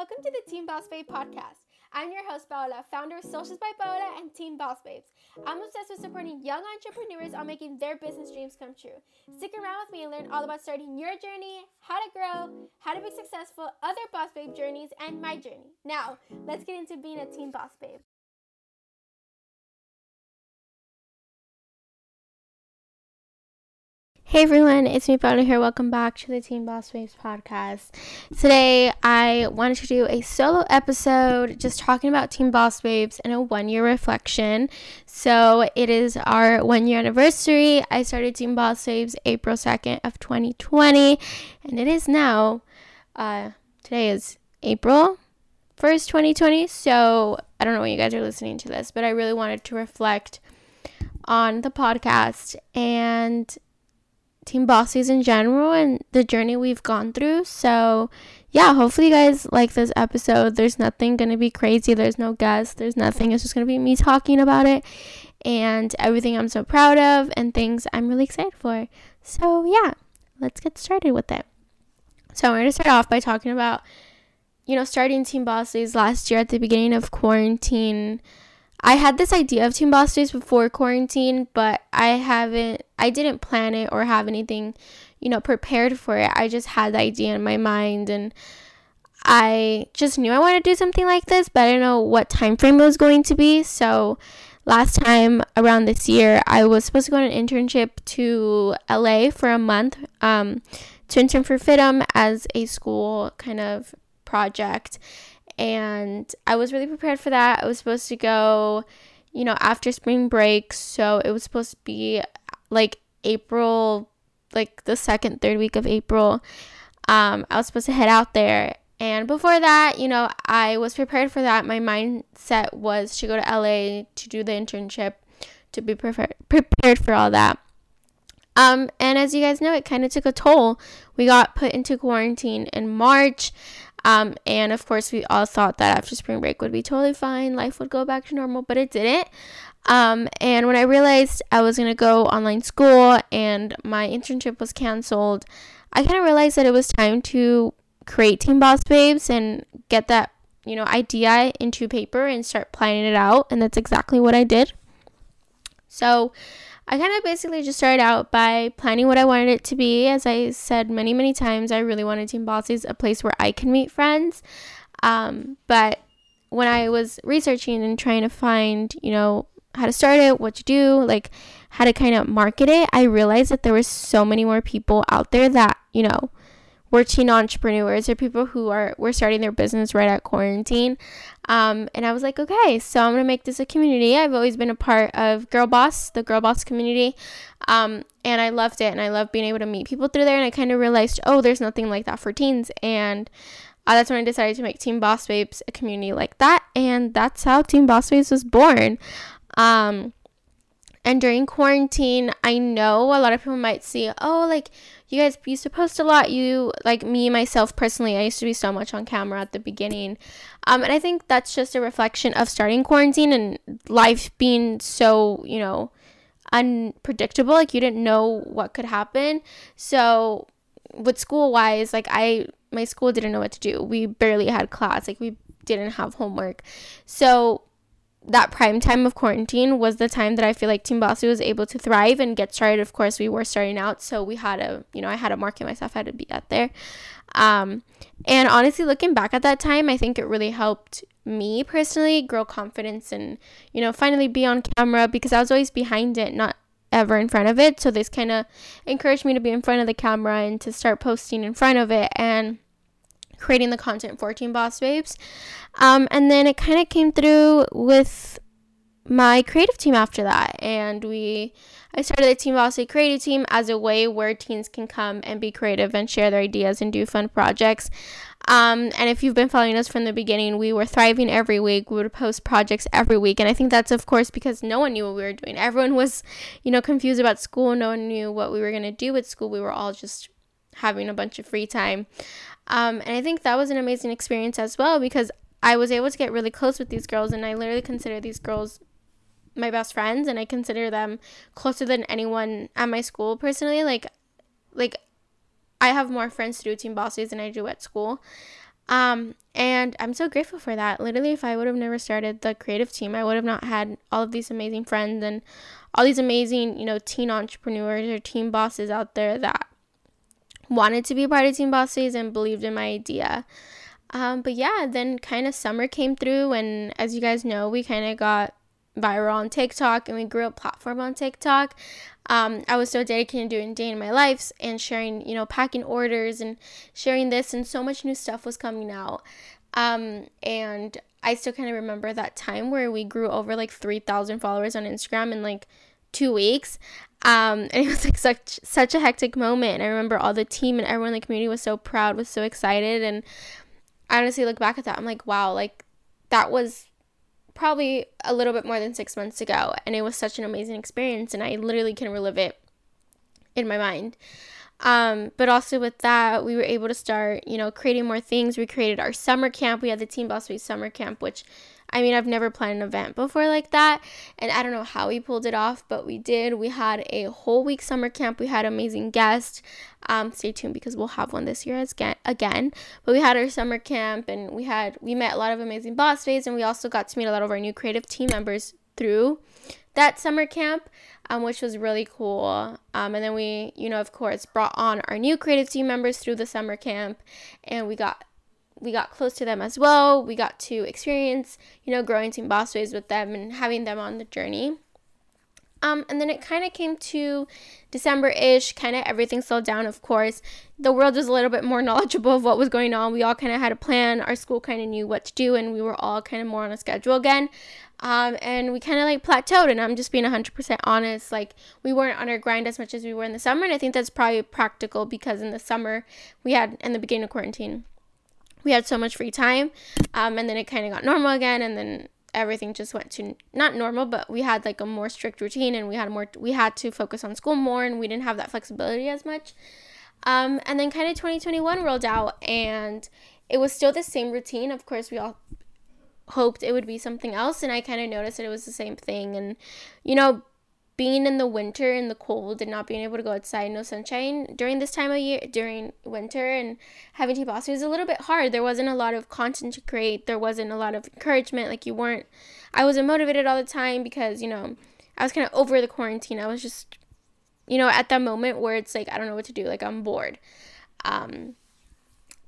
welcome to the Teen Boss Babe podcast. I'm your host, Paola, founder of Socials by Paola and Teen Boss Babes. I'm obsessed with supporting young entrepreneurs on making their business dreams come true. Stick around with me and learn all about starting your journey, how to grow, how to be successful, other Boss Babe journeys, and my journey. Now, let's get into being a Teen Boss Babe. Hey everyone, it's me Paola here. Welcome back to the Teen Boss Babes podcast. Today I wanted to do a solo episode just talking about Teen Boss Babes and a one year reflection. So it is our one year anniversary. I started Teen Boss Babes April 2nd of 2020 and it is now uh today is April 1st, 2020. So I don't know when you guys are listening to this, but I really wanted to reflect on the podcast and Team Bosses in general and the journey we've gone through. So, yeah, hopefully you guys like this episode. There's nothing going to be crazy. There's no guests. There's nothing. It's just going to be me talking about it and everything I'm so proud of and things I'm really excited for. So, yeah, let's get started with it. So, I'm going to start off by talking about, you know, starting Team Bosses last year at the beginning of quarantine. I had this idea of Teen Boss Babes before quarantine, but I haven't, I didn't plan it or have anything, you know, prepared for it. I just had the idea in my mind and I just knew I wanted to do something like this, but I didn't know what time frame it was going to be. So last time around this year, I was supposed to go on an internship to LA for a month um, to intern for FIDM as a school kind of project and I was really prepared for that. I was supposed to go, you know, after spring break, so it was supposed to be like April, like the second, third week of April. Um, I was supposed to head out there. And before that, you know, I was prepared for that. My mindset was to go to LA to do the internship, to be prepared prepared for all that. Um, and as you guys know, it kind of took a toll. We got put into quarantine in March. Um, and of course, we all thought that after spring break would be totally fine, life would go back to normal, but it didn't. Um, and when I realized I was gonna go online school and my internship was canceled, I kind of realized that it was time to create Teen Boss Babes and get that you know idea into paper and start planning it out. And that's exactly what I did. So I kind of basically just started out by planning what I wanted it to be. As I said many, many times, I really wanted Team Bosses a place where I can meet friends. Um, but when I was researching and trying to find, you know, how to start it, what to do, like how to kind of market it, I realized that there were so many more people out there that, you know, we're teen entrepreneurs. Or people who are we're starting their business right at quarantine. Um, and i was like okay so i'm gonna make this a community. I've always been a part of girl boss the girl boss community. Um, and i loved it and i love being able to meet people through there. And i kind of realized oh there's nothing like that for teens. And uh, that's when i decided to make teen boss babes a community like that. And that's how teen boss babes was born. Um, and during quarantine i know a lot of people might see oh like you guys used to post a lot. You, like me, myself personally, I used to be so much on camera at the beginning. Um, and I think that's just a reflection of starting quarantine and life being so, you know, unpredictable. Like you didn't know what could happen. So, with school wise, like I, my school didn't know what to do. We barely had class. Like we didn't have homework. So, that prime time of quarantine was the time that I feel like Team Bossy was able to thrive and get started. Of course, we were starting out, so we had to, you know, I had to market myself, I had to be out there. Um, and honestly, looking back at that time, I think it really helped me personally grow confidence and, you know, finally be on camera because I was always behind it, not ever in front of it. So this kind of encouraged me to be in front of the camera and to start posting in front of it. And creating the content for Teen Boss Babes. Um, and then it kind of came through with my creative team after that. And we, I started the Team Boss creative team as a way where teens can come and be creative and share their ideas and do fun projects. Um, and if you've been following us from the beginning, we were thriving every week. We would post projects every week. And I think that's, of course, because no one knew what we were doing. Everyone was, you know, confused about school. No one knew what we were going to do with school. We were all just having a bunch of free time. Um, and I think that was an amazing experience as well because I was able to get really close with these girls, and I literally consider these girls my best friends, and I consider them closer than anyone at my school personally. Like, like I have more friends to do team bosses than I do at school. Um, and I'm so grateful for that. Literally, if I would have never started the creative team, I would have not had all of these amazing friends and all these amazing, you know, teen entrepreneurs or team bosses out there that wanted to be a part of Teen Boss Babes and believed in my idea. Um, but yeah, then kind of summer came through, and as you guys know, we kind of got viral on TikTok and we grew a platform on TikTok. Um, I was so dedicated to doing day in my lives and sharing, you know, packing orders and sharing this, and so much new stuff was coming out. Um, and I still kind of remember that time where we grew over like 3,000 followers on Instagram in like two weeks. Um, and it was like such such a hectic moment. And I remember all the team and everyone in the community was so proud, was so excited, and I honestly look back at that. I'm like, wow, like that was probably a little bit more than six months ago, and it was such an amazing experience, and I literally can relive it in my mind. Um, but also with that, we were able to start, you know, creating more things. We created our summer camp. We had the Teen Boss Babes summer camp, which I mean, I've never planned an event before like that, and I don't know how we pulled it off, but we did. We had a whole week summer camp. We had amazing guests. Um, stay tuned because we'll have one this year as again. But we had our summer camp, and we had we met a lot of amazing boss babes, and we also got to meet a lot of our new creative team members through that summer camp, um, which was really cool. Um, and then we, you know, of course, brought on our new creative team members through the summer camp, and we got we got close to them as well. We got to experience, you know, growing Boss with them and having them on the journey. Um, and then it kind of came to December ish, kind of everything slowed down, of course. The world was a little bit more knowledgeable of what was going on. We all kind of had a plan. Our school kind of knew what to do, and we were all kind of more on a schedule again. Um, and we kind of like plateaued, and I'm just being 100% honest. Like, we weren't on our grind as much as we were in the summer, and I think that's probably practical because in the summer, we had, in the beginning of quarantine, we had so much free time um, and then it kind of got normal again and then everything just went to not normal but we had like a more strict routine and we had more we had to focus on school more and we didn't have that flexibility as much. Um, and then kind of 2021 rolled out and it was still the same routine. Of course we all hoped it would be something else and i kind of noticed that it was the same thing and you know being in the winter in the cold and not being able to go outside, no sunshine during this time of year, during winter, and having to boss was a little bit hard. There wasn't a lot of content to create. There wasn't a lot of encouragement. Like you weren't, I wasn't motivated all the time because you know I was kind of over the quarantine. I was just, you know, at that moment where it's like I don't know what to do. Like I'm bored. Um,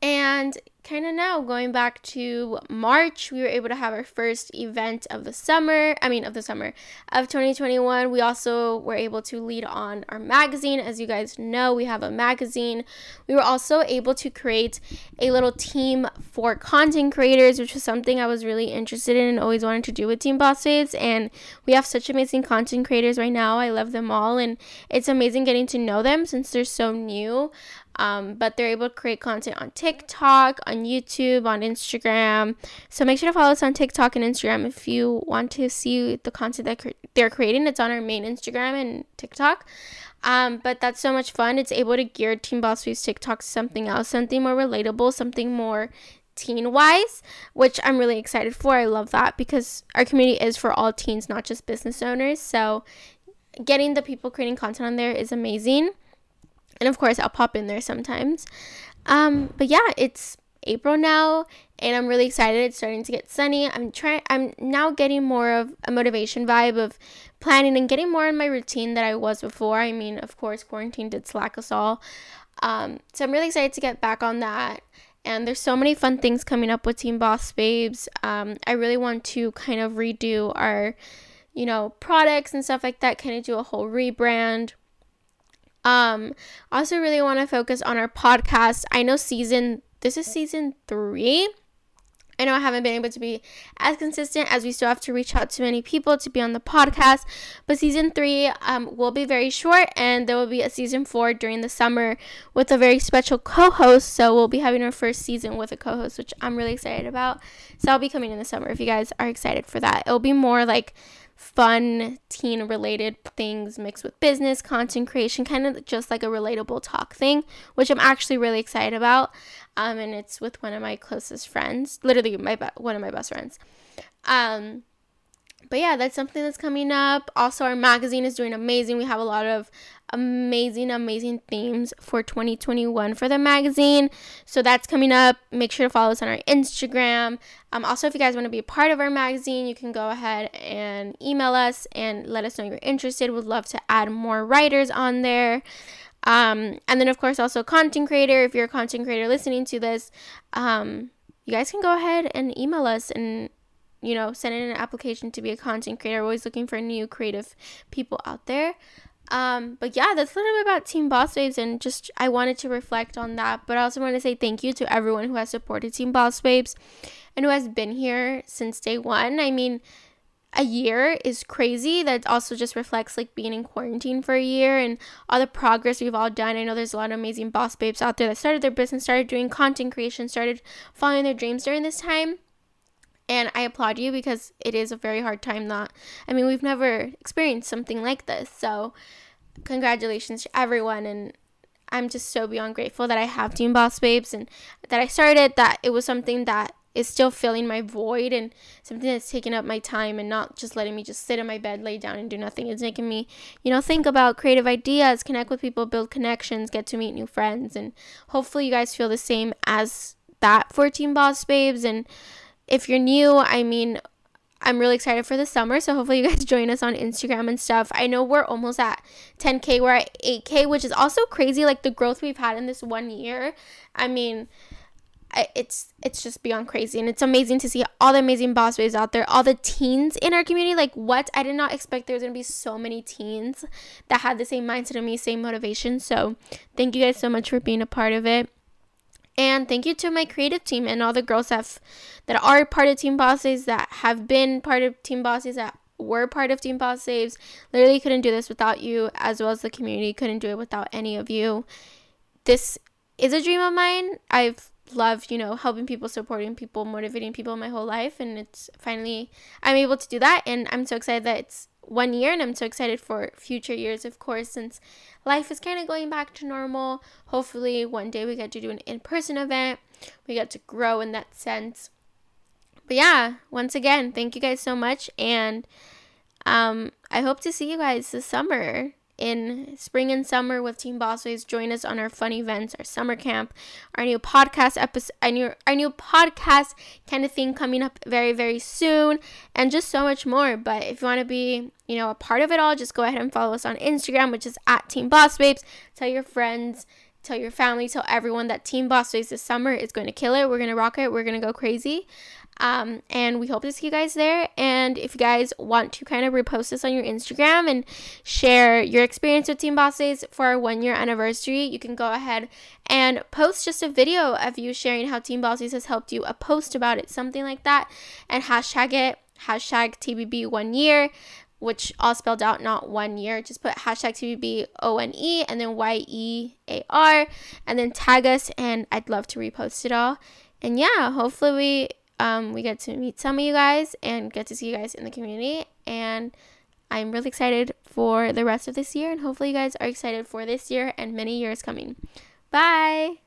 and kind of now going back to March, we were able to have our first event of the summer. I mean, of the summer of 2021. We also were able to lead on our magazine. As you guys know, we have a magazine. We were also able to create a little team for content creators, which was something I was really interested in and always wanted to do with Teen Boss Babes. And we have such amazing content creators right now. I love them all, and it's amazing getting to know them since they're so new. Um, but they're able to create content on TikTok, on YouTube, on Instagram. So make sure to follow us on TikTok and Instagram if you want to see the content that they're creating. It's on our main Instagram and TikTok. Um, but that's so much fun. It's able to gear Teen Boss Babes TikTok to something else, something more relatable, something more teen wise, which I'm really excited for. I love that because our community is for all teens, not just business owners. So getting the people creating content on there is amazing. And of course, I'll pop in there sometimes. Um, but yeah, it's April now, and I'm really excited. It's starting to get sunny. I'm trying. I'm now getting more of a motivation vibe of planning and getting more in my routine that I was before. I mean, of course, quarantine did slack us all. Um, so I'm really excited to get back on that. And there's so many fun things coming up with Teen Boss Babes. Um, I really want to kind of redo our, you know, products and stuff like that. Kind of do a whole rebrand um, also really want to focus on our podcast. I know season this is season three. I know I haven't been able to be as consistent as we still have to reach out to many people to be on the podcast. But season three um, will be very short, and there will be a season four during the summer with a very special co host. So we'll be having our first season with a co host, which I'm really excited about. So I'll be coming in the summer if you guys are excited for that. It'll be more like fun teen related things mixed with business, content creation, kind of just like a relatable talk thing, which I'm actually really excited about. Um, and it's with one of my closest friends, literally my be- one of my best friends. Um, but yeah, that's something that's coming up. Also, our magazine is doing amazing. We have a lot of amazing, amazing themes for 2021 for the magazine. So that's coming up. Make sure to follow us on our Instagram. Um, also, if you guys want to be a part of our magazine, you can go ahead and email us and let us know you're interested. Would love to add more writers on there. Um, and then, of course, also content creator. If you're a content creator listening to this, um, you guys can go ahead and email us and you know, send in an application to be a content creator. always looking for new creative people out there. Um, but yeah, that's a little bit about Teen Boss Babes, and just I wanted to reflect on that. But I also want to say thank you to everyone who has supported Teen Boss Babes and who has been here since day one. I mean, a year is crazy. That also just reflects like being in quarantine for a year and all the progress we've all done. I know there's a lot of amazing boss babes out there that started their business, started doing content creation, started following their dreams during this time. And I applaud you because it is a very hard time that I mean we've never experienced something like this. So congratulations to everyone and I'm just so beyond grateful that I have Teen Boss Babes and that I started that it was something that is still filling my void and something that's taking up my time and not just letting me just sit in my bed, lay down and do nothing. It's making me, you know, think about creative ideas, connect with people, build connections, get to meet new friends and hopefully you guys feel the same as that for Teen Boss Babes and if you're new, I mean, I'm really excited for the summer. So hopefully you guys join us on Instagram and stuff. I know we're almost at 10k. We're at 8k, which is also crazy. Like the growth we've had in this one year. I mean, it's it's just beyond crazy and it's amazing to see all the amazing boss babes out there all the teens in our community like what i did not expect there was going to be so many teens that had the same mindset of me same motivation so thank you guys so much for being a part of it and thank you to my creative team and all the girls that, that are part of Team Bosses, that have been part of Team Bosses, that were part of Teen Boss Babes. Literally couldn't do this without you, as well as the community couldn't do it without any of you. This is a dream of mine. I've loved, you know, helping people, supporting people, motivating people my whole life. And it's finally, I'm able to do that. And I'm so excited that it's one year and I'm so excited for future years, of course, since life is kind of going back to normal. Hopefully, one day we get to do an in person event, we get to grow in that sense. But yeah, once again, thank you guys so much. And um, I hope to see you guys this summer in spring and summer with Teen Boss Babes. Join us on our fun events, our summer camp, our new podcast episode, our new, our new podcast kind of thing coming up very, very soon, and just so much more. But if you want to be, you know, a part of it all, just go ahead and follow us on Instagram, which is at Teen Boss Babes. Tell your friends, tell your family, tell everyone that Teen Boss Babes this summer is going to kill it. We're going to rock it. We're going to go crazy. Um, and we hope to see you guys there. And if you guys want to kind of repost this on your Instagram and share your experience with Team Bosses for our one year anniversary, you can go ahead and post just a video of you sharing how Team Bosses has helped you, a post about it, something like that, and hashtag it, hashtag TBB one year. Which all spelled out, not one year. Just put hashtag TBB O N E and then Y E A R and then tag us, and I'd love to repost it all. And yeah, hopefully we um, we get to meet some of you guys and get to see you guys in the community. And I'm really excited for the rest of this year. And hopefully, you guys are excited for this year and many years coming. Bye.